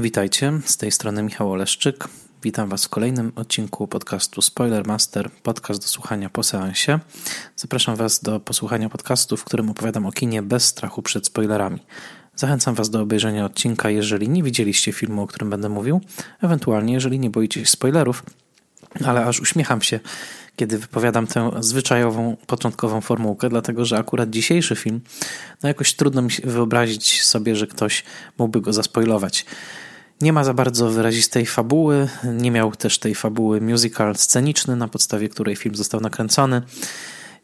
Witajcie, z tej strony Michał Oleszczyk. Witam Was w kolejnym odcinku podcastu Spoiler Master, podcast do słuchania po seansie. Zapraszam Was do posłuchania podcastu, w którym opowiadam o kinie bez strachu przed spoilerami. Zachęcam Was do obejrzenia odcinka, jeżeli nie widzieliście filmu, o którym będę mówił, ewentualnie jeżeli nie boicie się spoilerów, ale aż uśmiecham się, kiedy wypowiadam tę zwyczajową, początkową formułkę, dlatego że akurat dzisiejszy film, no jakoś trudno mi wyobrazić sobie, że ktoś mógłby go zaspoilować. Nie ma za bardzo wyrazistej fabuły, nie miał też tej fabuły musical sceniczny, na podstawie której film został nakręcony.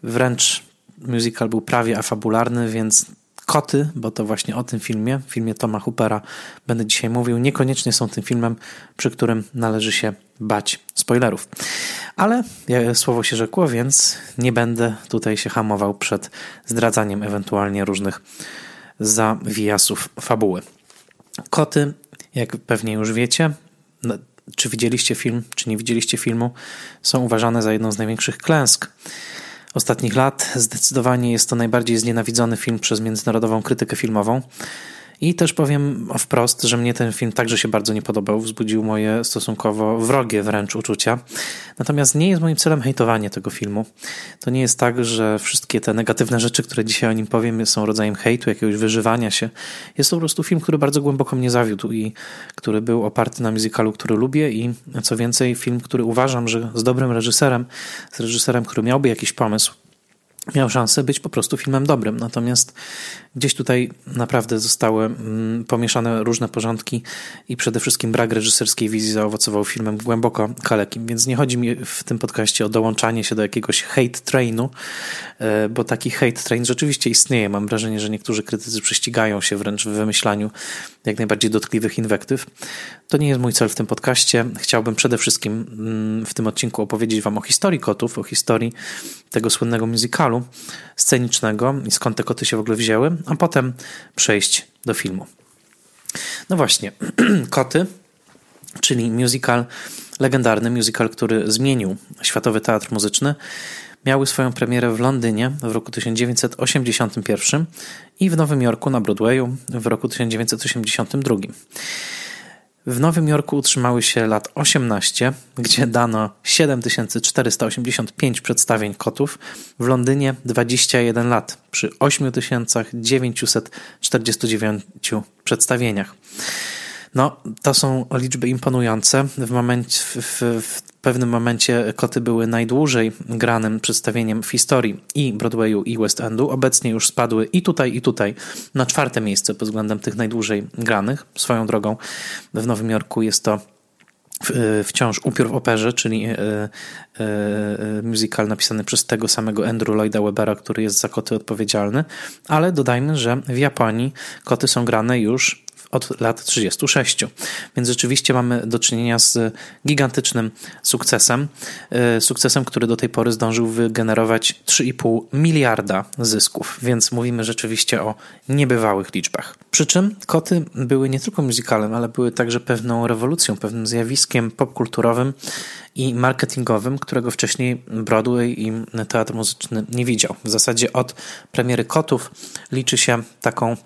Wręcz musical był prawie afabularny, więc koty, bo to właśnie o tym filmie, filmie Toma Hoopera będę dzisiaj mówił, niekoniecznie są tym filmem, przy którym należy się bać spoilerów. Ale słowo się rzekło, więc nie będę tutaj się hamował przed zdradzaniem ewentualnie różnych zawijasów fabuły. Koty jak pewnie już wiecie, no, czy widzieliście film, czy nie widzieliście filmu, są uważane za jedną z największych klęsk ostatnich lat. Zdecydowanie jest to najbardziej znienawidzony film przez międzynarodową krytykę filmową. I też powiem wprost, że mnie ten film także się bardzo nie podobał, wzbudził moje stosunkowo wrogie wręcz uczucia. Natomiast nie jest moim celem hejtowanie tego filmu. To nie jest tak, że wszystkie te negatywne rzeczy, które dzisiaj o nim powiem, są rodzajem hejtu, jakiegoś wyżywania się. Jest to po prostu film, który bardzo głęboko mnie zawiódł i który był oparty na muzykalu, który lubię i co więcej, film, który uważam, że z dobrym reżyserem, z reżyserem, który miałby jakiś pomysł, miał szansę być po prostu filmem dobrym. Natomiast gdzieś tutaj naprawdę zostały mm, pomieszane różne porządki i przede wszystkim brak reżyserskiej wizji zaowocował filmem głęboko kalekim. Więc nie chodzi mi w tym podcaście o dołączanie się do jakiegoś hate trainu, e, bo taki hate train rzeczywiście istnieje. Mam wrażenie, że niektórzy krytycy prześcigają się wręcz w wymyślaniu jak najbardziej dotkliwych inwektyw. To nie jest mój cel w tym podcaście. Chciałbym przede wszystkim mm, w tym odcinku opowiedzieć Wam o historii kotów, o historii tego słynnego musicalu scenicznego i skąd te koty się w ogóle wzięły, a potem przejść do filmu. No właśnie, koty, czyli musical, legendarny musical, który zmienił światowy teatr muzyczny, miały swoją premierę w Londynie w roku 1981 i w Nowym Jorku na Broadwayu w roku 1982. W Nowym Jorku utrzymały się lat 18, gdzie dano 7485 przedstawień kotów, w Londynie 21 lat przy 8949 przedstawieniach. No, to są liczby imponujące. W, momencie, w, w pewnym momencie koty były najdłużej granym przedstawieniem w historii i Broadwayu, i West Endu. Obecnie już spadły i tutaj, i tutaj na czwarte miejsce pod względem tych najdłużej granych. Swoją drogą w Nowym Jorku jest to wciąż upiór w operze, czyli e, e, musical napisany przez tego samego Andrew Lloyda Webera, który jest za koty odpowiedzialny, ale dodajmy, że w Japonii koty są grane już od lat 36. Więc rzeczywiście mamy do czynienia z gigantycznym sukcesem. E, sukcesem, który do tej pory zdążył wygenerować 3,5 miliarda zysków, więc mówimy rzeczywiście o niebywałych liczbach. Przy czym koty były nie tylko muzykalem, ale były także pewną rewolucją, pewnym zjawiskiem popkulturowym i marketingowym, którego wcześniej Broadway i teatr muzyczny nie widział. W zasadzie od premiery kotów liczy się taką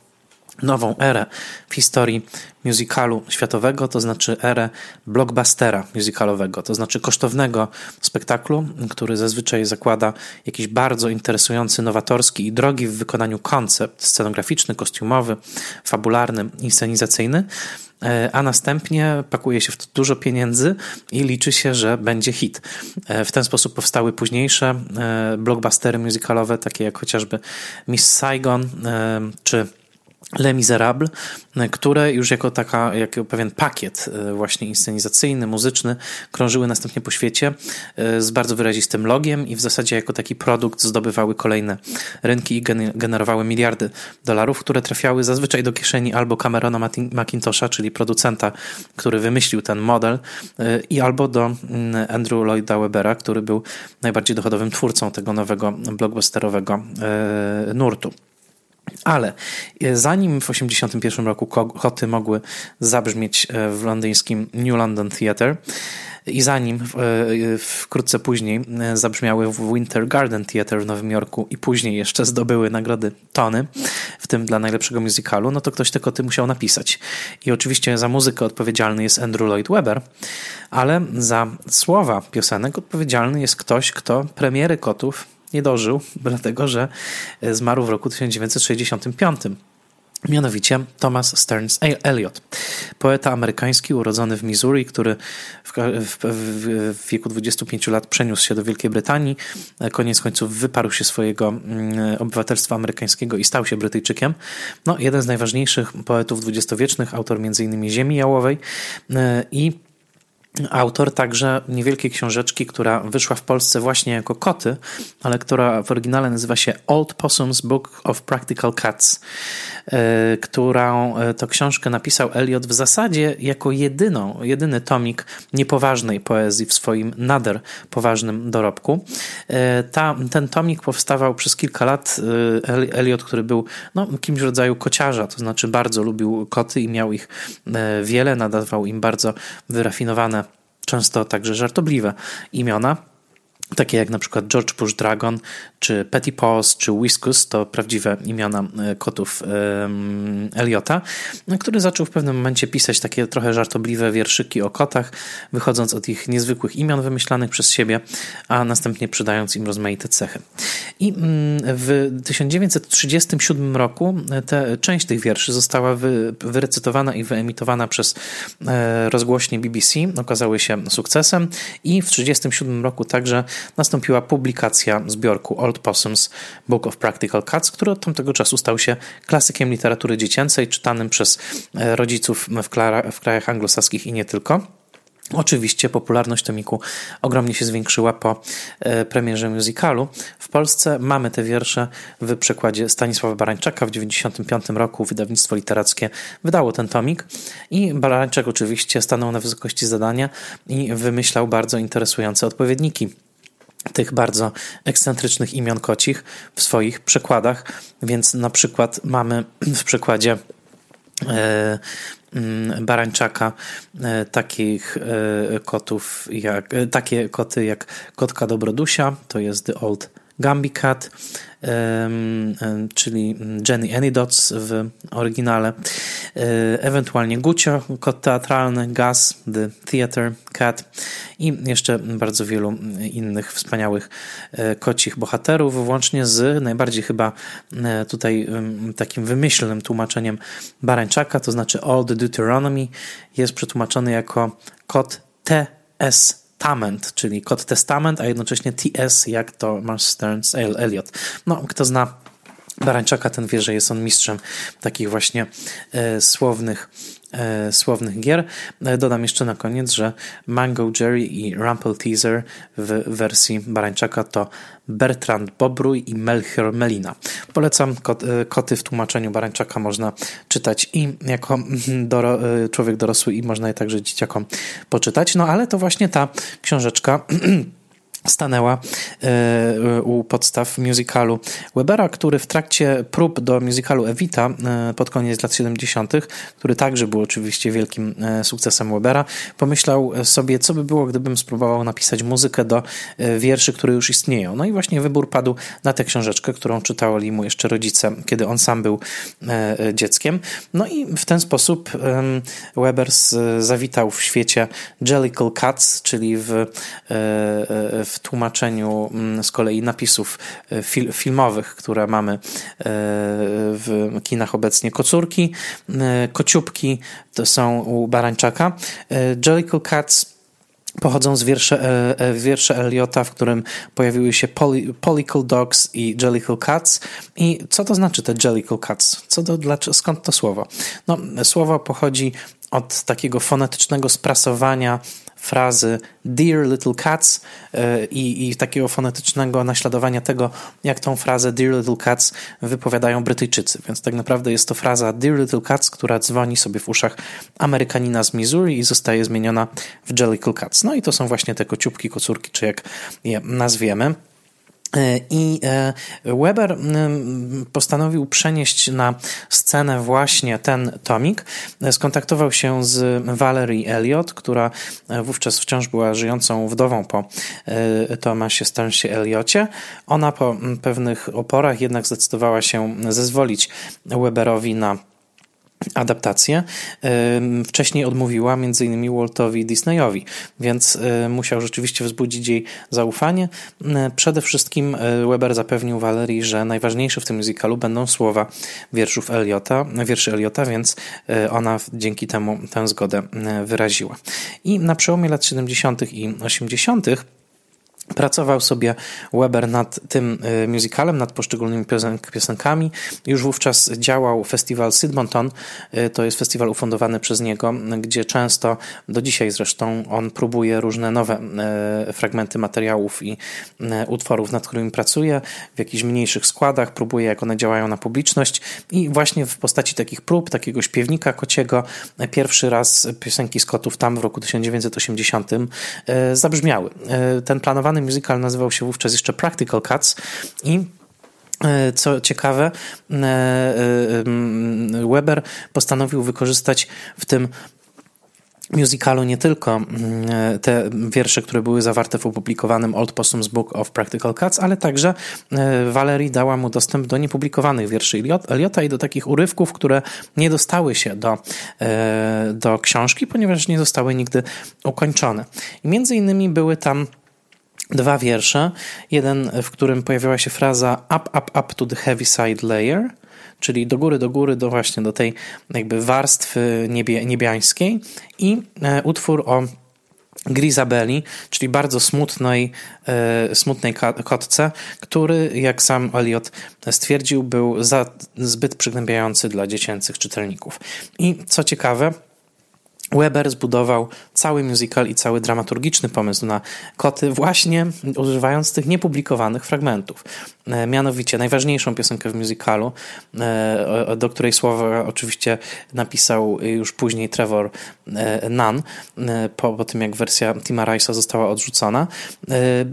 nową erę w historii musicalu światowego, to znaczy erę blockbustera musicalowego, to znaczy kosztownego spektaklu, który zazwyczaj zakłada jakiś bardzo interesujący, nowatorski i drogi w wykonaniu koncept scenograficzny, kostiumowy, fabularny, inscenizacyjny, e, a następnie pakuje się w to dużo pieniędzy i liczy się, że będzie hit. E, w ten sposób powstały późniejsze e, blockbustery musicalowe, takie jak chociażby Miss Saigon czy Les Miserables, które już jako taka, jako pewien pakiet e, właśnie inscenizacyjny, muzyczny krążyły następnie po świecie e, z bardzo wyrazistym logiem i w zasadzie jako taki produkt zdobywały kolejne rynki i generowały miliardy dolarów, które trafiały zazwyczaj do kieszeni albo Camerona McIntosha, czyli producenta, który wymyślił ten model e, i albo do mm, Andrew Lloyda Webera, który był najbardziej dochodowym twórcą tego nowego blockbusterowego nurtu. Ale e, zanim w 1981 roku koty mogły zabrzmieć e, w londyńskim New London Theatre, i zanim wkrótce później zabrzmiały w Winter Garden Theatre w Nowym Jorku i później jeszcze zdobyły nagrody Tony, w tym dla najlepszego musicalu, no to ktoś te koty musiał napisać. I oczywiście za muzykę odpowiedzialny jest Andrew Lloyd Webber, ale za słowa piosenek odpowiedzialny jest ktoś, kto premiery kotów nie dożył, dlatego że zmarł w roku 1965. Mianowicie Thomas Stearns Eliot, poeta amerykański urodzony w Missouri, który w, w, w, wieku 25 lat przeniósł się do Wielkiej Brytanii, koniec końców wyparł się swojego mm, obywatelstwa amerykańskiego i stał się Brytyjczykiem. No, jeden z najważniejszych poetów dwudziestowiecznych, autor m.in. Ziemi Jałowej e, i Autor także niewielkiej książeczki, która wyszła w Polsce właśnie jako koty, ale która w oryginale nazywa się Old Possum's Book of Practical Cats, e, którą e, to książkę napisał Eliot w zasadzie jako jedyną, jedyny tomik niepoważnej poezji w swoim nader poważnym dorobku. E, ta, ten tomik powstawał przez kilka lat. Eliot, który był no, kimś w rodzaju kociarza, to znaczy bardzo lubił koty i miał ich wiele, nadawał im bardzo wyrafinowane często także żartobliwe imiona takie jak na przykład George Bush Dragon, czy Petty Paws, czy Whiskus, to prawdziwe imiona e, kotów Eliota, który zaczął w pewnym momencie pisać takie trochę żartobliwe wierszyki o kotach, wychodząc od ich niezwykłych imion wymyślanych przez siebie, a następnie przydając im rozmaite cechy. I mm, w 1937 roku e, te, część tych wierszy została wy, wyrecytowana i wyemitowana przez e, rozgłośnie BBC, okazały się sukcesem i w 1937 roku także nastąpiła publikacja zbiorku Old Possum's Book of Practical Cats, który od tamtego czasu stał się klasykiem literatury dziecięcej, czytanym przez e, rodziców w, w krajach anglosaskich i nie tylko. Oczywiście popularność tomiku ogromnie się zwiększyła po e, premierze musicalu. W Polsce mamy te wiersze w przekładzie Stanisława Barańczaka. W 1995 roku wydawnictwo literackie wydało ten tomik i Barańczak oczywiście stanął na wysokości zadania i wymyślał bardzo interesujące odpowiedniki tych bardzo ekscentrycznych imion kocich w swoich przekładach, więc na przykład mamy w przekładzie e, mm, Barańczaka e, takich e, kotów jak, takie koty jak kotka Dobrodusia, to jest The Old Gambi Cat, czyli Jenny Anydots w oryginale, e, ewentualnie Gucio, kot teatralny, Gus, The Theater Cat i jeszcze bardzo wielu innych wspaniałych e, kocich bohaterów, włącznie z najbardziej chyba e, tutaj takim wymyślnym tłumaczeniem Barańczaka, to znaczy Old Deuteronomy jest przetłumaczony jako kot TS Testament, czyli kod testament, a jednocześnie TS, jak to Mark Stearns Elliot. No, kto zna Barańczaka, ten wie, że jest on mistrzem takich właśnie e, słownych słownych gier. E, dodam jeszcze na koniec, że Mango Jerry i Rumple Teaser w wersji Barańczaka to Bertrand Bobrój i Melchior Melina. Polecam e, koty w tłumaczeniu Barańczaka można czytać i jako doro, człowiek dorosły i można je także dzieciakom poczytać. No ale to właśnie ta książeczka stanęła e, u podstaw musicalu Webera, który w trakcie prób do musicalu Evita e, pod koniec lat 70., który także był oczywiście wielkim e, sukcesem Webera, pomyślał sobie, co by było, gdybym spróbował napisać muzykę do wierszy, które już istnieją. No i właśnie wybór padł na tę książeczkę, którą czytali mu jeszcze rodzice, kiedy on sam był dzieckiem. No i w ten sposób Weber zawitał w świecie Jellicle Cats, czyli w, w w tłumaczeniu mm, z kolei napisów e, fil filmowych, które mamy e, w kinach obecnie. Kocurki, e, kociubki to są u Barańczaka. Jellicle Cats pochodzą z wiersze, wiersze Eliota, w którym pojawiły się poly, Polycle Dogs i Jellicle Cats. I co to znaczy te Jellicle Cats? Co to, skąd to słowo? No, słowo pochodzi od takiego fonetycznego sprasowania frazy Dear Little Cats e, i, i takiego fonetycznego naśladowania tego, jak tą frazę Dear Little Cats wypowiadają Brytyjczycy. Więc tak naprawdę jest to fraza Dear Little Cats, która dzwoni sobie w uszach Amerykanina z Missouri i zostaje zmieniona w Jellicle Cats. No i to są właśnie te kociubki, kocurki, czy jak je nazwiemy. E, I e, Weber postanowił przenieść na scenę właśnie ten tomik. E, skontaktował się z Valerie Elliot, która wówczas wciąż była żyjącą wdową po Thomasie Stearnsie Elliocie. Ona po pewnych oporach jednak zdecydowała się zezwolić Weberowi na adaptację. Wcześniej odmówiła m.in. Waltowi Disneyowi, więc musiał rzeczywiście wzbudzić jej zaufanie. Przede wszystkim Weber zapewnił Valerii, że najważniejsze w tym musicalu będą słowa wierszów Eliota, wierszy Eliota, więc ona dzięki temu tę zgodę wyraziła. I na przełomie lat 70. i 80. Pracował sobie Weber nad tym y, musicalem, nad poszczególnymi piosenkami. Już wówczas działał festiwal Sydmonton, y, to jest festiwal ufundowany przez niego, gdzie często, do dzisiaj zresztą, on próbuje różne nowe y, fragmenty materiałów i utworów, nad którymi pracuje, w jakichś mniejszych składach, próbuje, jak one działają na publiczność i właśnie w postaci takich prób, takiego śpiewnika kociego, pierwszy raz piosenki Scottów tam w roku 1980 zabrzmiały. Ten planowany musical nazywał się wówczas jeszcze Practical Cuts i e, co ciekawe, e, e, Weber postanowił wykorzystać w tym musicalu nie tylko mm, te wiersze, które były zawarte w opublikowanym Old Possum's Book of Practical Cuts, ale także Valerie dała mu dostęp do niepublikowanych wierszy Eliota i do takich urywków, które nie dostały się do, do książki, ponieważ nie zostały nigdy ukończone. I między innymi były tam dwa wiersze. Jeden, w którym pojawiała się fraza up, up, up to the heavy side layer, czyli do góry, do góry, do właśnie do tej jakby warstwy niebie, niebiańskiej i e, utwór o Grisabeli, czyli bardzo smutnej, e, smutnej kotce, który, jak sam Eliot stwierdził, był za, zbyt przygnębiający dla dziecięcych czytelników. I co ciekawe, Weber zbudował cały musical i cały dramaturgiczny pomysł na koty, właśnie używając tych niepublikowanych fragmentów. E, mianowicie najważniejszą piosenkę w musicalu, e, do której słowa oczywiście napisał już później Trevor e, Nunn, po, po tym jak wersja Tima Rice'a została odrzucona,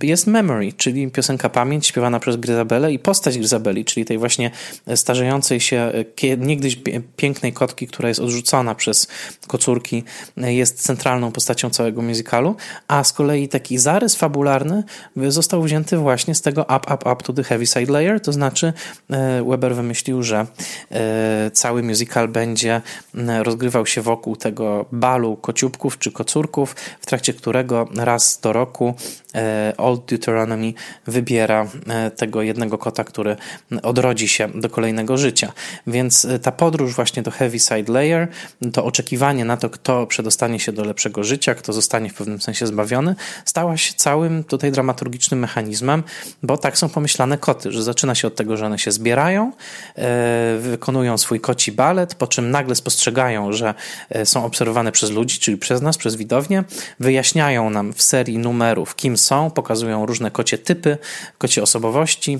jest Memory, czyli piosenka Pamięć śpiewana przez Gryzabelę i postać Gryzabeli, czyli tej właśnie starzejącej się niegdyś pięknej kotki, która jest odrzucona przez kocurki jest centralną postacią całego musicalu, a z kolei taki zarys fabularny został wzięty właśnie z tego up, up, up to the heavy side layer, to znaczy e, Weber wymyślił, że e, cały musical będzie rozgrywał się wokół tego balu kociubków czy kocurków, w trakcie którego raz do roku Old Deuteronomy wybiera tego jednego kota, który odrodzi się do kolejnego życia. Więc ta podróż właśnie do heavy side layer, to oczekiwanie na to, kto przedostanie się do lepszego życia, kto zostanie w pewnym sensie zbawiony, stała się całym tutaj dramaturgicznym mechanizmem, bo tak są pomyślane koty, że zaczyna się od tego, że one się zbierają, e, wykonują swój koci balet, po czym nagle spostrzegają, że e, są obserwowane przez ludzi, czyli przez nas, przez widownię, wyjaśniają nam w serii numerów, kim są, pokazują różne kocie typy, kocie osobowości,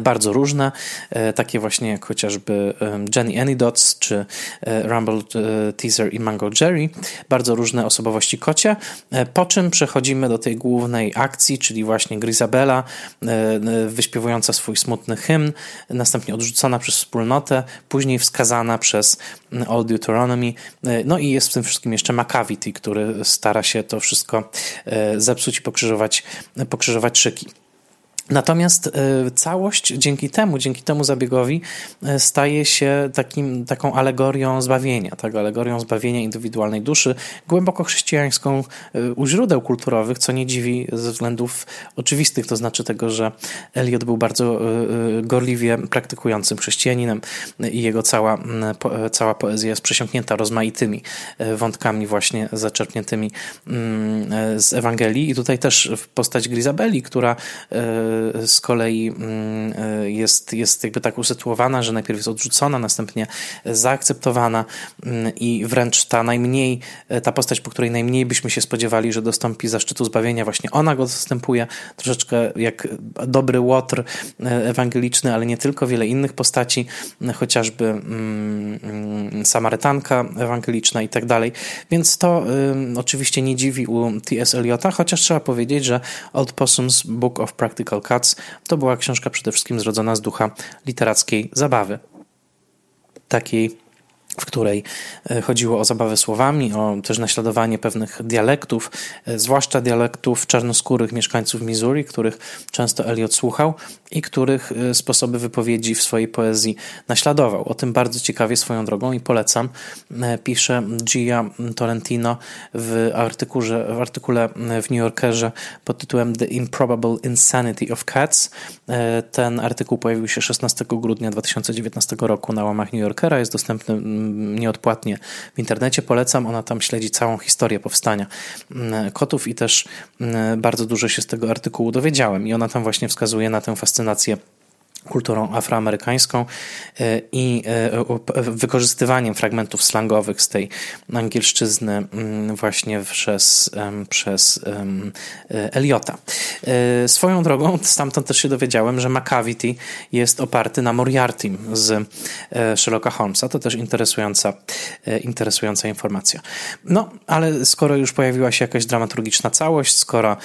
bardzo różne, e, takie właśnie jak chociażby Jenny Anydots czy e, Rumble Teaser i Mango Jerry, bardzo różne osobowości kocie, po czym przechodzimy do tej głównej akcji, czyli właśnie Grisabella wyśpiewująca swój smutny hymn, następnie odrzucona przez wspólnotę, później wskazana przez Old Deuteronomy, no i jest w tym wszystkim jeszcze Macavity, który stara się to wszystko zepsuć i pokrzyżować, pokrzyżować szyki. Natomiast e, całość dzięki temu, dzięki temu zabiegowi e, staje się takim, taką alegorią zbawienia, tak? alegorią zbawienia indywidualnej duszy, głęboko chrześcijańską e, u źródeł kulturowych, co nie dziwi ze względów oczywistych, to znaczy tego, że Eliot był bardzo gorliwie praktykującym chrześcijaninem i jego cała, cała poezja jest przesiąknięta rozmaitymi wątkami właśnie zaczerpniętymi z Ewangelii i tutaj też postać Grisabeli, która z kolei mm, e, jest, jest jakby tak usytuowana, że najpierw jest odrzucona, następnie zaakceptowana mm, i wręcz ta najmniej, e, ta postać, po której najmniej byśmy się spodziewali, że dostąpi zaszczytu zbawienia, właśnie ona go zastępuje, troszeczkę jak dobry łotr e, ewangeliczny, ale nie tylko, wiele innych postaci, chociażby mm, Samarytanka ewangeliczna i tak dalej. Więc to oczywiście nie dziwi u T.S. Eliota, chociaż trzeba powiedzieć, że Old Possum's Book of Practical Cats to była książka przede wszystkim zrodzona z ducha literackiej zabawy. Takiej w której e, chodziło o zabawę słowami, o też naśladowanie pewnych dialektów, e, zwłaszcza dialektów czarnoskórych mieszkańców Missouri, których często Eliot słuchał i których e, sposoby wypowiedzi w swojej poezji naśladował. O tym bardzo ciekawie swoją drogą i polecam. Pisze Gia Tolentino w w artykule w New Yorkerze pod tytułem The Improbable Insanity of Cats. Ten artykuł pojawił się 16 grudnia 2019 roku na łamach New Yorkera. Jest dostępny nieodpłatnie w internecie. Polecam, ona tam śledzi całą historię powstania mm, kotów i też mm, bardzo dużo się z tego artykułu dowiedziałem. I ona tam właśnie wskazuje na tę fascynację kulturą afroamerykańską e, i e, wykorzystywaniem fragmentów slangowych z tej angielszczyzny mm, właśnie przez, przez e, Eliota. Swoją drogą stamtąd też się dowiedziałem, że Macavity jest oparty na Moriarty z Sherlocka Holmesa. To też interesująca, interesująca informacja. No, ale skoro już pojawiła się jakaś dramaturgiczna całość, skoro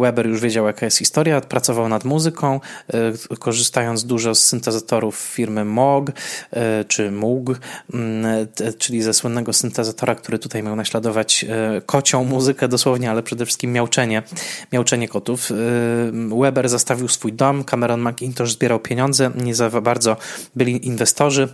Weber już wiedział, jaka jest historia, pracował nad muzyką, korzystając dużo z syntezatorów firmy Moog e, czy Moog, czyli ze słynnego syntezatora, który tutaj miał naśladować e, kocią muzykę dosłownie, ale przede wszystkim miauczenie, miauczenie kotów. E, Weber zastawił swój dom, Cameron McIntosh zbierał pieniądze, nie za bardzo byli inwestorzy.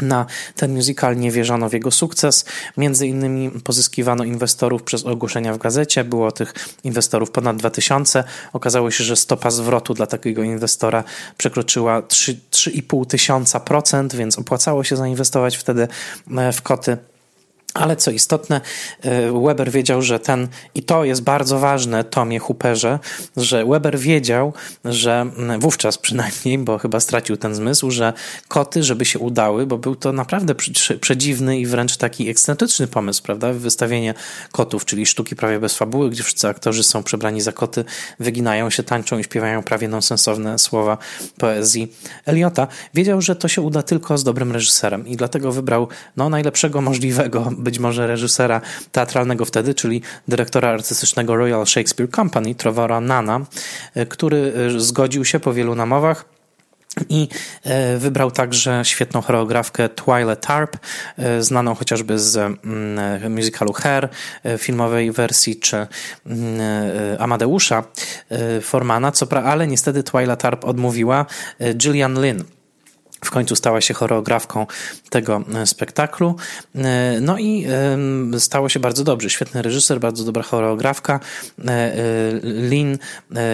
Na ten musical nie wierzono w jego sukces. Między innymi pozyskiwano inwestorów przez ogłoszenia w gazecie. Było tych inwestorów ponad 2000. Okazało się, że stopa zwrotu dla takiego inwestora przekroczyła 3,5 tysiąca procent, więc opłacało się zainwestować wtedy e, w koty. Ale co istotne, e, Weber wiedział, że ten, i to jest bardzo ważne, Tomie Hooperze, że Weber wiedział, że wówczas przynajmniej, bo chyba stracił ten zmysł, że koty, żeby się udały, bo był to naprawdę przedziwny i wręcz taki ekscentryczny pomysł, prawda? Wystawienie kotów, czyli sztuki prawie bez fabuły, gdzie wszyscy aktorzy są przebrani za koty, wyginają się, tańczą i śpiewają prawie nonsensowne słowa poezji Eliota. Wiedział, że to się uda tylko z dobrym reżyserem i dlatego wybrał no, najlepszego możliwego być może reżysera teatralnego wtedy, czyli dyrektora artystycznego Royal Shakespeare Company, Trevora Nana, e, który e, zgodził się po wielu namowach i e, wybrał także świetną choreografkę Twyla Tarp, znaną chociażby z mm, musicalu Hair, filmowej wersji, czy mm, Amadeusza Formana, co pra, ale niestety Twyla Tarp odmówiła Gillian Lynn w końcu stała się choreografką tego e, spektaklu. E, no i stało się bardzo dobrze. Świetny reżyser, bardzo dobra choreografka. E, Lin,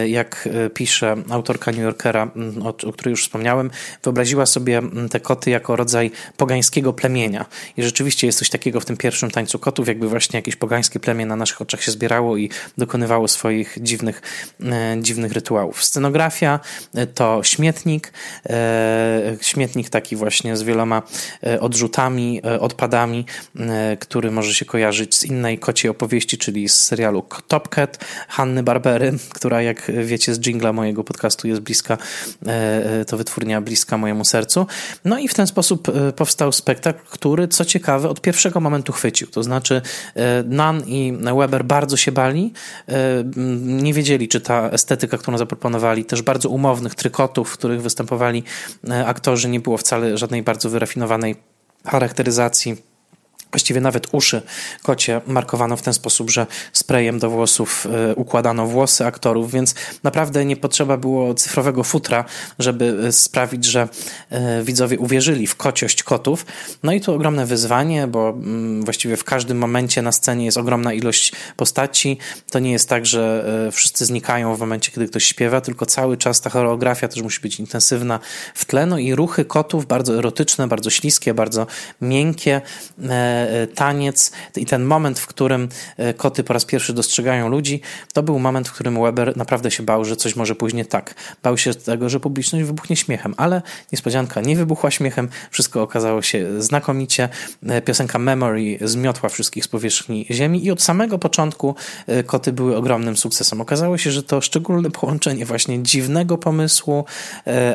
jak pisze autorka New Yorkera, o, o której już wspomniałem, wyobraziła sobie te koty jako rodzaj pogańskiego plemienia. I rzeczywiście jest coś takiego w tym pierwszym tańcu kotów, jakby właśnie jakieś pogańskie plemię na naszych oczach się zbierało i dokonywało swoich dziwnych, dziwnych rytuałów. Scenografia to śmietnik, śmietnik śmietnik taki właśnie z wieloma e, odrzutami, e, odpadami, e, który może się kojarzyć z innej kociej opowieści, czyli z serialu Top Cat Hanny Barbery, która jak wiecie z jingla mojego podcastu jest bliska, to wytwórnia bliska mojemu sercu. No i w ten sposób powstał spektakl, który co ciekawe od pierwszego momentu chwycił. To znaczy Nan i Weber bardzo się bali, nie wiedzieli, czy ta estetyka, którą zaproponowali, też bardzo umownych trykotów, w których występowali aktorzy nie było wcale żadnej bardzo wyrafinowanej charakteryzacji Właściwie nawet uszy kocie markowano w ten sposób, że sprayem do włosów e, układano włosy aktorów, więc naprawdę nie potrzeba było cyfrowego futra, żeby e, sprawić, że e, widzowie uwierzyli w kociość kotów. No i to ogromne wyzwanie, bo mm, właściwie w każdym momencie na scenie jest ogromna ilość postaci. To nie jest tak, że wszyscy znikają w momencie, kiedy ktoś śpiewa, tylko cały czas ta choreografia też musi być intensywna w tle. No i ruchy kotów bardzo erotyczne, bardzo śliskie, bardzo miękkie taniec i ten moment, w którym e, koty po raz pierwszy dostrzegają ludzi, to był moment, w którym Weber naprawdę się bał, że coś może później tak. Bał się tego, że publiczność wybuchnie śmiechem, ale niespodzianka nie wybuchła śmiechem, wszystko okazało się znakomicie. E, piosenka Memory zmiotła wszystkich z powierzchni ziemi i od samego początku koty były ogromnym sukcesem. Okazało się, że to szczególne połączenie właśnie dziwnego pomysłu,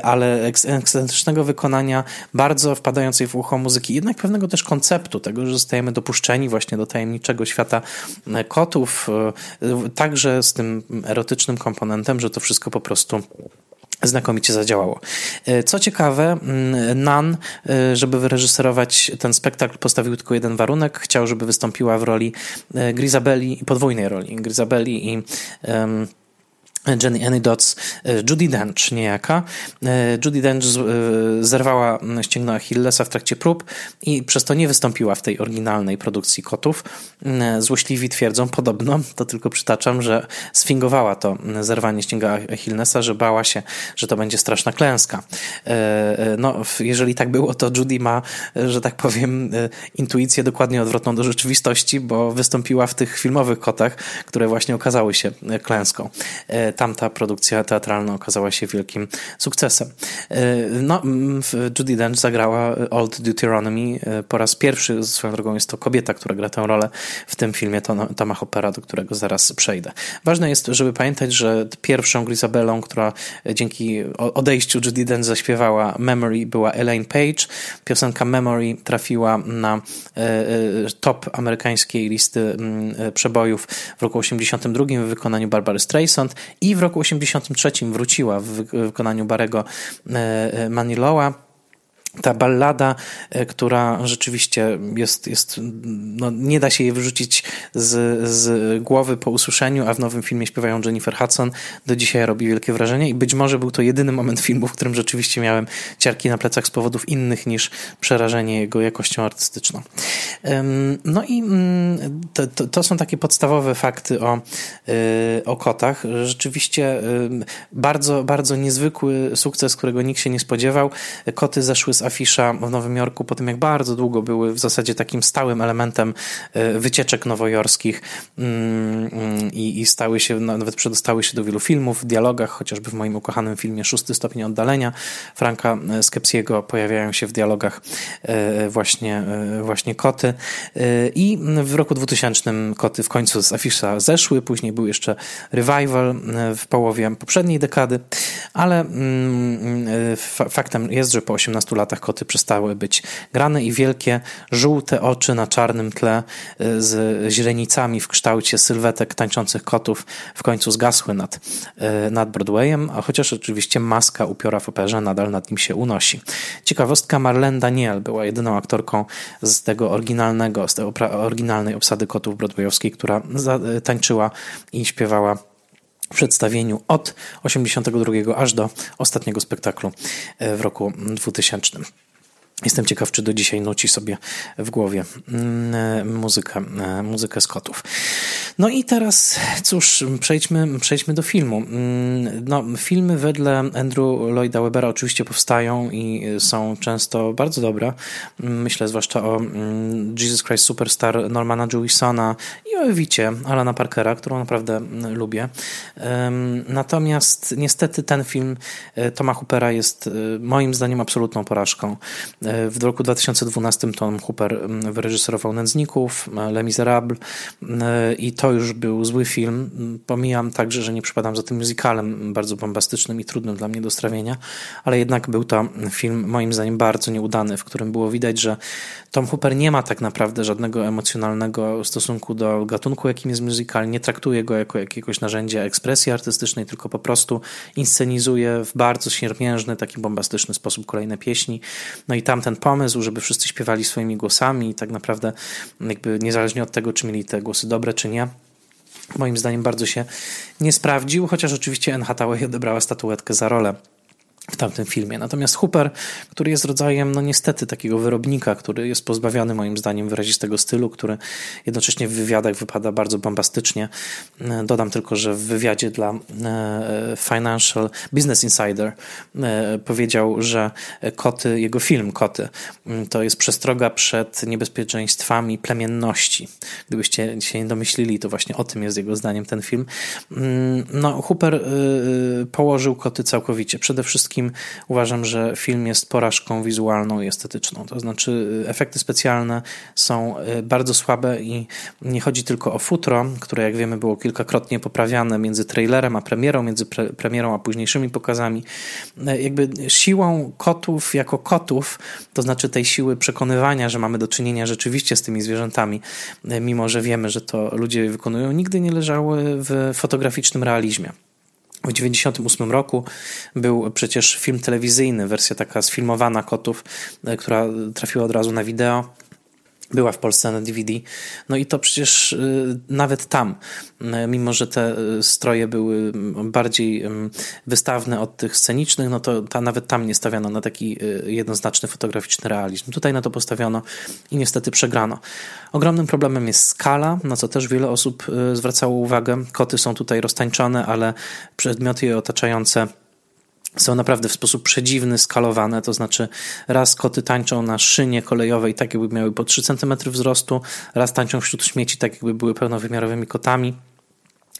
ale ekscentrycznego wykonania, bardzo wpadającej w ucho muzyki, jednak pewnego też konceptu tego, zostajemy dopuszczeni właśnie do tajemniczego świata kotów, także z tym erotycznym komponentem, że to wszystko po prostu znakomicie zadziałało. E, co ciekawe, mm, Nan, e, żeby wyreżyserować ten spektakl, postawił tylko jeden warunek. Chciał, żeby wystąpiła w roli e, Grisabelli, podwójnej roli Grisabelli i um, Jenny Anydots, e, Judy Dench niejaka. E, Judy Dench e, zerwała ścięgno Achillesa w trakcie prób i przez to nie wystąpiła w tej oryginalnej produkcji Kotów. Złośliwi twierdzą podobno, to tylko przytaczam, że sfingowała to zerwanie ścięga Achillesa, że bała się, że to będzie straszna klęska. No, jeżeli tak było, to Judy ma, że tak powiem, intuicję dokładnie odwrotną do rzeczywistości, bo wystąpiła w tych filmowych kotach, które właśnie okazały się klęską tamta produkcja teatralna okazała się wielkim sukcesem. E, no, Judy Dench zagrała Old Deuteronomy e, po raz pierwszy, swoją drogą jest to kobieta, która gra tę rolę w tym filmie Toma Hoppera, do którego zaraz przejdę. Ważne jest, żeby pamiętać, że pierwszą Grisabellą, która dzięki odejściu Judy Dench zaśpiewała Memory była Elaine Page. Piosenka Memory trafiła na e, top amerykańskiej listy przebojów w roku 82 w wykonaniu Barbary Streisand i w roku 83 wróciła w wykonaniu Barego e, e, Manilowa ta ballada, e, która rzeczywiście jest, jest no, nie da się jej wyrzucić z, z głowy po usłyszeniu, a w nowym filmie śpiewają Jennifer Hudson, do dzisiaj robi wielkie wrażenie i być może był to jedyny moment filmu, w którym rzeczywiście miałem ciarki na plecach z powodów innych niż przerażenie jego jakością artystyczną. No i mm, to, to, to są takie podstawowe fakty o, e, o kotach. Rzeczywiście bardzo, bardzo niezwykły sukces, którego nikt się nie spodziewał. Koty zeszły z afisza w Nowym Jorku po tym, jak bardzo długo były w zasadzie takim stałym elementem e, wycieczek nowojorskich mm, mm, i, i stały się, nawet przedostały się do wielu filmów, w dialogach, chociażby w moim ukochanym filmie Szósty stopień oddalenia Franka e, Skepsiego pojawiają się w dialogach e, właśnie, właśnie koty. I w roku 2000 koty w końcu z afisza zeszły, później był jeszcze revival w połowie poprzedniej dekady, ale mm, faktem jest, że po 18 latach koty przestały być grane i wielkie żółte oczy na czarnym tle y, z źrenicami w kształcie sylwetek tańczących kotów w końcu zgasły nad, y, nad Broadwayem, a chociaż oczywiście maska upiora w operze nadal nad nim się unosi. Ciekawostka, Marlene Daniel była jedyną aktorką z tego oryginalnego, z tej oryginalnej obsady kotów broadwayowskiej, która tańczyła i śpiewała przedstawieniu od 82 aż do ostatniego spektaklu e, w roku 2000. Jestem ciekaw, czy do dzisiaj nuci sobie w głowie mm, e, muzykę, e, muzykę Scottów. No i teraz, cóż, przejdźmy, przejdźmy do filmu. Mm, no, filmy wedle Andrew Lloyda Webera oczywiście powstają i są często bardzo dobre. Myślę zwłaszcza o mm, Jesus Christ Superstar Normana Jewisona i o Ewicie Alana Parkera, którą naprawdę lubię. Natomiast niestety ten film e, Toma Hoopera jest moim zdaniem absolutną porażką. W roku 2012 Tom Hooper mm, wyreżyserował Nędzników, e, Les Miserables e, i to już był zły film. Pomijam także, że nie przypadam za tym musicalem bardzo bombastycznym i trudnym dla mnie do strawienia, ale jednak był to film moim zdaniem bardzo nieudany, w którym było widać, że Tom Hooper nie ma tak naprawdę żadnego emocjonalnego stosunku do gatunku, jakim jest musical, nie traktuje go jako jakiegoś narzędzia ekspresji artystycznej, tylko po prostu inscenizuje w bardzo siermiężny, taki bombastyczny sposób kolejne pieśni. No i tam ten pomysł, żeby wszyscy śpiewali swoimi głosami i tak naprawdę jakby niezależnie od tego, czy mieli te głosy dobre, czy nie, moim zdaniem bardzo się nie sprawdził, chociaż oczywiście Anne Hathaway odebrała statuetkę za rolę w tamtym filmie. Natomiast Hooper, który jest rodzajem, no niestety, takiego wyrobnika, który jest pozbawiony moim zdaniem wyrazistego stylu, który jednocześnie w wywiadach wypada bardzo bombastycznie. E, dodam tylko, że w wywiadzie dla e, Financial Business Insider e, powiedział, że koty, jego film Koty, to jest przestroga przed niebezpieczeństwami plemienności. Gdybyście się nie domyślili, to właśnie o tym jest jego zdaniem ten film. No, Hooper położył koty całkowicie. Przede wszystkim wszystkim uważam, że film jest porażką wizualną i estetyczną. To znaczy, efekty specjalne są bardzo słabe i nie chodzi tylko o futro, które jak wiemy było kilkakrotnie poprawiane między trailerem a premierą, między pre premierą a późniejszymi pokazami. Jakby siłą kotów jako kotów, to znaczy tej siły przekonywania, że mamy do czynienia rzeczywiście z tymi zwierzętami, mimo że wiemy, że to ludzie wykonują, nigdy nie leżały w fotograficznym realizmie. W 1998 roku był przecież film telewizyjny, wersja taka sfilmowana kotów, która trafiła od razu na wideo była w Polsce na DVD. No i to przecież y, nawet tam, y, mimo że te y, stroje były bardziej wystawne od tych scenicznych, no to ta, nawet tam nie stawiano na taki jednoznaczny fotograficzny realizm. Tutaj na to postawiono i niestety przegrano. Ogromnym problemem jest skala, na co też wiele osób zwracało uwagę. Koty są tutaj roztańczone, ale przedmioty je otaczające są naprawdę w sposób przedziwny skalowane, to znaczy raz koty tańczą na szynie kolejowej tak jakby miały po 3 cm wzrostu, raz tańczą wśród śmieci tak jakby były pełnowymiarowymi kotami.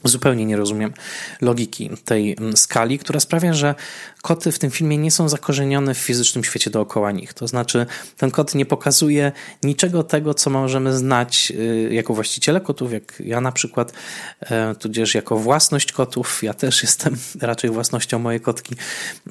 Zupełnie nie rozumiem logiki tej mm, skali, która sprawia, że koty w tym filmie nie są zakorzenione w fizycznym świecie dookoła nich. To znaczy, ten kot nie pokazuje niczego tego, co możemy znać y, jako właściciele kotów, jak ja na przykład, e, tudzież jako własność kotów. Ja też jestem raczej własnością mojej kotki.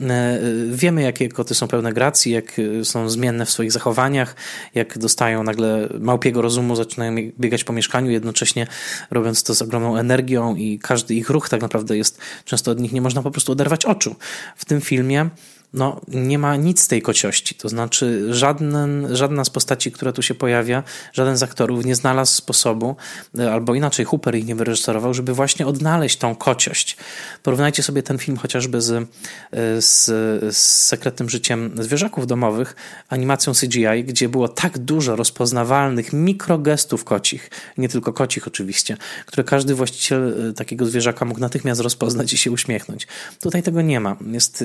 E, wiemy, jakie koty są pełne gracji, jak są zmienne w swoich zachowaniach, jak dostają nagle małpiego rozumu, zaczynają biegać po mieszkaniu, jednocześnie robiąc to z ogromną energią i każdy ich ruch tak naprawdę jest, często od nich nie można po prostu oderwać oczu. W tym filmie no, nie ma nic z tej kociości. To znaczy, żaden, żadna z postaci, która tu się pojawia, żaden z aktorów nie znalazł sposobu, e, albo inaczej, Hooper ich nie wyreżyserował, żeby właśnie odnaleźć tą kociość. Porównajcie sobie ten film chociażby z, e, z, z sekretnym życiem zwierzaków domowych, animacją CGI, gdzie było tak dużo rozpoznawalnych mikrogestów kocich, nie tylko kocich oczywiście, które każdy właściciel e, takiego zwierzaka mógł natychmiast rozpoznać i się uśmiechnąć. Tutaj tego nie ma. Jest,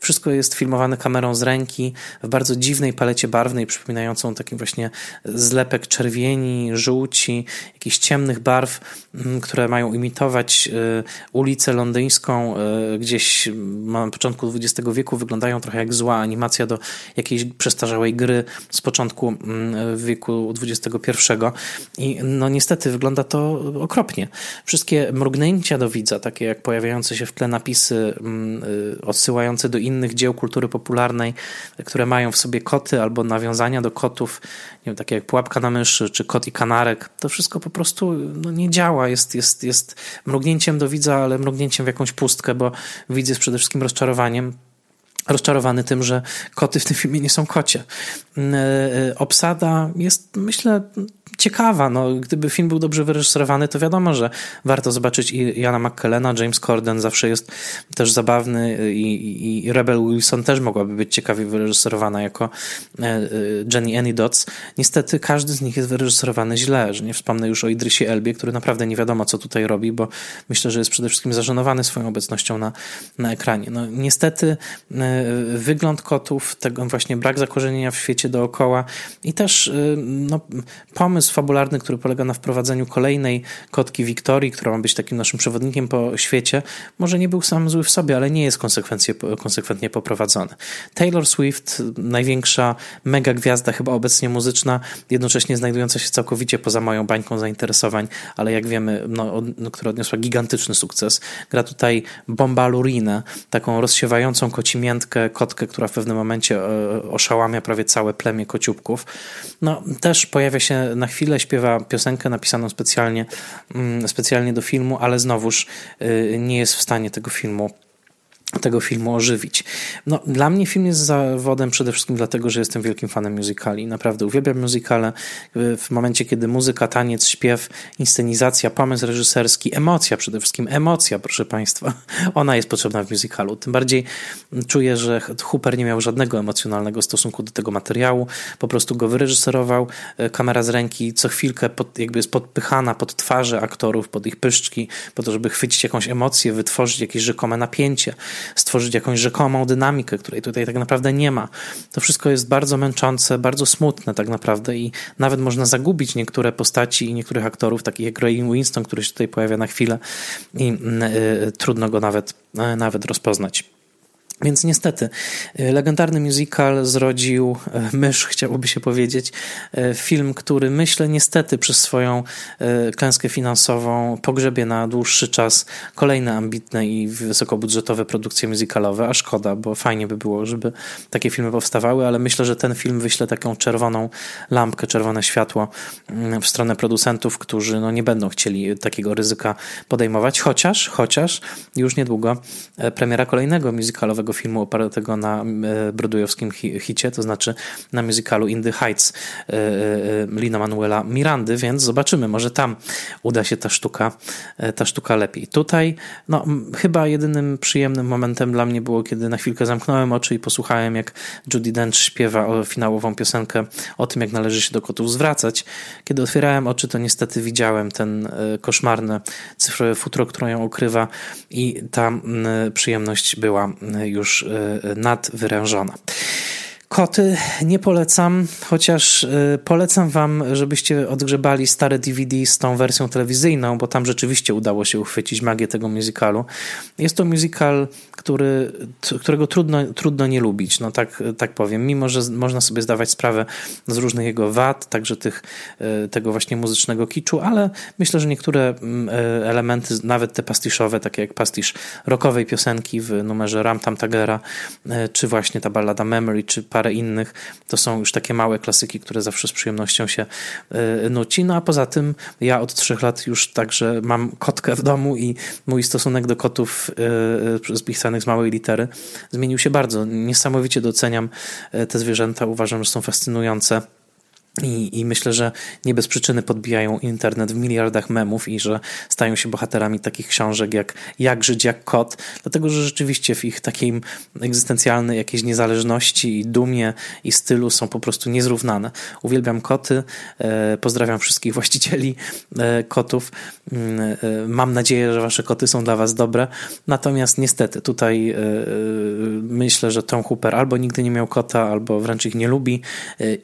wszystko jest jest filmowany kamerą z ręki w bardzo dziwnej palecie barwnej, przypominającą taki właśnie zlepek czerwieni, żółci, jakichś ciemnych barw, mm, które mają imitować y, ulicę londyńską y, gdzieś na początku XX wieku. Wyglądają trochę jak zła animacja do jakiejś przestarzałej gry z początku mm, wieku XXI. I no niestety wygląda to okropnie. Wszystkie mrugnięcia do widza, takie jak pojawiające się w tle napisy mm, y, odsyłające do innych dzieł kultury popularnej, które mają w sobie koty albo nawiązania do kotów, nie wiem, takie jak pułapka na myszy czy kot i kanarek, to wszystko po prostu no, nie działa. Jest, jest, jest mrugnięciem do widza, ale mrugnięciem w jakąś pustkę, bo widz jest przede wszystkim rozczarowaniem rozczarowany tym, że koty w tym filmie nie są kocie. E, obsada jest, myślę, ciekawa. No, gdyby film był dobrze wyreżyserowany, to wiadomo, że warto zobaczyć i Jana McKellena, James Corden zawsze jest też zabawny i, i, Rebel Wilson też mogłaby być ciekawie wyreżyserowana jako e, e, Jenny Annie Dots. Niestety każdy z nich jest wyreżyserowany źle, że nie wspomnę już o Idrysie Elbie, który naprawdę nie wiadomo, co tutaj robi, bo myślę, że jest przede wszystkim zażenowany swoją obecnością na, na ekranie. No, niestety e, wygląd kotów, tego właśnie brak zakorzenienia w świecie dookoła i też no, pomysł fabularny, który polega na wprowadzeniu kolejnej kotki Wiktorii, która ma być takim naszym przewodnikiem po świecie, może nie był sam zły w sobie, ale nie jest konsekwentnie poprowadzony. Taylor Swift, największa mega gwiazda chyba obecnie muzyczna, jednocześnie znajdująca się całkowicie poza moją bańką zainteresowań, ale jak wiemy, no, no, która odniosła gigantyczny sukces. Gra tutaj Bomba Lurinę, taką rozsiewającą kocimiętkę, kotkę, która w pewnym momencie e, oszałamia prawie całe plemię kociubków. No, też pojawia się na chwilę chwilę śpiewa piosenkę napisaną specjalnie, mm, specjalnie do filmu, ale znowuż y, nie jest w stanie tego filmu tego filmu ożywić. No, dla mnie film jest zawodem przede wszystkim dlatego, że jestem wielkim fanem musicali. Naprawdę uwielbiam musicale. W momencie, kiedy muzyka, taniec, śpiew, inscenizacja, pomysł reżyserski, emocja przede wszystkim, emocja, proszę Państwa, ona jest potrzebna w musicalu. Tym bardziej czuję, że Hooper nie miał żadnego emocjonalnego stosunku do tego materiału. Po prostu go wyreżyserował. Kamera z ręki co chwilkę pod, jakby jest podpychana pod twarze aktorów, pod ich pyszczki, po to, żeby chwycić jakąś emocję, wytworzyć jakieś rzekome napięcie stworzyć jakąś rzekomą dynamikę, której tutaj tak naprawdę nie ma. To wszystko jest bardzo męczące, bardzo smutne tak naprawdę i nawet można zagubić niektóre postaci i niektórych aktorów, takich jak Ray Winston, który się tutaj pojawia na chwilę i y, trudno go nawet, y, nawet rozpoznać. Więc niestety, y, legendarny musical zrodził y, mysz, chciałoby się powiedzieć. Y, film, który myślę niestety przez swoją klęskę finansową pogrzebie na dłuższy czas kolejne ambitne i wysokobudżetowe produkcje musicalowe, a szkoda, bo fajnie by było, żeby takie filmy powstawały, ale myślę, że ten film wyśle taką czerwoną lampkę, czerwone światło mm, w stronę producentów, którzy no, nie będą chcieli takiego ryzyka podejmować, chociaż, chociaż już niedługo premiera kolejnego musicalowego filmu opartego na e, broadwayowskim hicie, to znaczy na musicalu In the Heights e, e, Lina Manuela Mirandy, więc zobaczymy, może tam uda się ta sztuka, ta sztuka lepiej. Tutaj no, chyba jedynym przyjemnym momentem dla mnie było, kiedy na chwilkę zamknąłem oczy i posłuchałem, jak Judy Dench śpiewa finałową piosenkę o tym, jak należy się do kotów zwracać. Kiedy otwierałem oczy, to niestety widziałem ten koszmarne cyfrowe futro, które ją ukrywa i ta przyjemność była już już e, nadwyrężona. Koty nie polecam, chociaż y, polecam wam, żebyście odgrzebali stare DVD z tą wersją telewizyjną, bo tam rzeczywiście udało się uchwycić magię tego musicalu. Jest to musical, który, którego trudno, trudno nie lubić, no tak, tak powiem, mimo że można sobie zdawać sprawę z różnych jego wad, także tych, y, tego właśnie muzycznego kiczu, ale myślę, że niektóre mm, y, elementy, nawet te pastiszowe, takie jak pastisz rockowej piosenki w numerze Ram Tam Tagera, czy właśnie ta ballada Memory, czy parę innych. To są już takie małe klasyki, które zawsze z przyjemnością się e, nuci. No a poza tym ja od trzech lat już także mam kotkę w domu i mój stosunek do kotów spisanych e, z małej litery zmienił się bardzo. Niesamowicie doceniam e, te zwierzęta. Uważam, że są fascynujące. I, I, myślę, że nie bez przyczyny podbijają internet w miliardach memów i że stają się bohaterami takich książek jak Jak żyć jak kot, dlatego że rzeczywiście w ich takiej egzystencjalnej jakiejś niezależności i dumie i stylu są po prostu niezrównane. Uwielbiam koty, e, pozdrawiam wszystkich właścicieli e, kotów. Mm, e, mam nadzieję, że wasze koty są dla was dobre. Natomiast niestety tutaj myślę, że Tom Hooper albo nigdy nie miał kota, albo wręcz ich nie lubi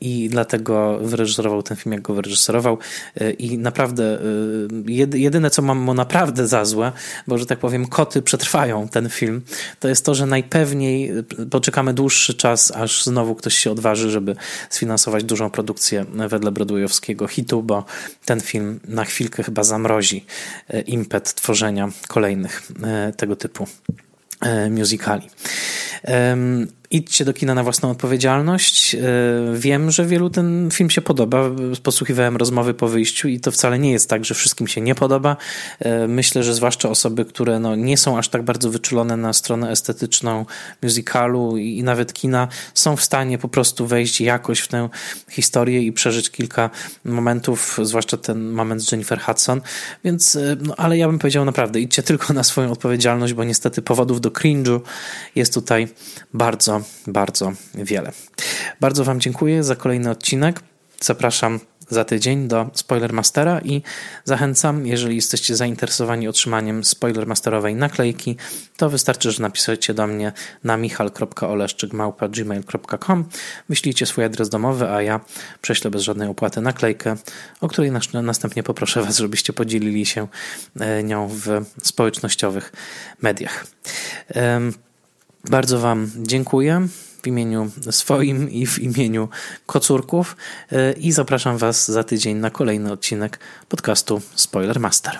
i dlatego wyreżyserował ten film, jak go wyreżyserował e, i naprawdę e, jedyne, co mam mu naprawdę za złe, bo że tak powiem koty przetrwają ten film, to jest to, że najpewniej e, poczekamy dłuższy czas, aż znowu ktoś się odważy, żeby sfinansować dużą produkcję wedle broadwayowskiego hitu, bo ten film na chwilkę chyba zamrozi impet tworzenia kolejnych tego typu musicali. Idźcie do kina na własną odpowiedzialność. E, wiem, że wielu ten film się podoba. Posłuchiwałem rozmowy po wyjściu i to wcale nie jest tak, że wszystkim się nie podoba. E, myślę, że zwłaszcza osoby, które no nie są aż tak bardzo wyczulone na stronę estetyczną musicalu i, nawet kina, są w stanie po prostu wejść jakoś w tę historię i przeżyć kilka momentów, zwłaszcza ten moment z Jennifer Hudson. Więc, e, no, ale ja bym powiedział naprawdę, idźcie tylko na swoją odpowiedzialność, bo niestety powodów do cringe'u jest tutaj bardzo bardzo, wiele. Bardzo Wam dziękuję za kolejny odcinek. Zapraszam za tydzień do Spoilermastera i zachęcam, jeżeli jesteście zainteresowani otrzymaniem Spoilermasterowej naklejki, to wystarczy, że napiszecie do mnie na michal.oleszczykmałpa.gmail.com wyślijcie swój adres domowy, a ja prześlę bez żadnej opłaty naklejkę, o której następnie poproszę Was, żebyście podzielili się e, nią w społecznościowych mediach. Bardzo Wam dziękuję w imieniu swoim i w imieniu kocurków e, i zapraszam Was za tydzień na kolejny odcinek podcastu Spoiler Master.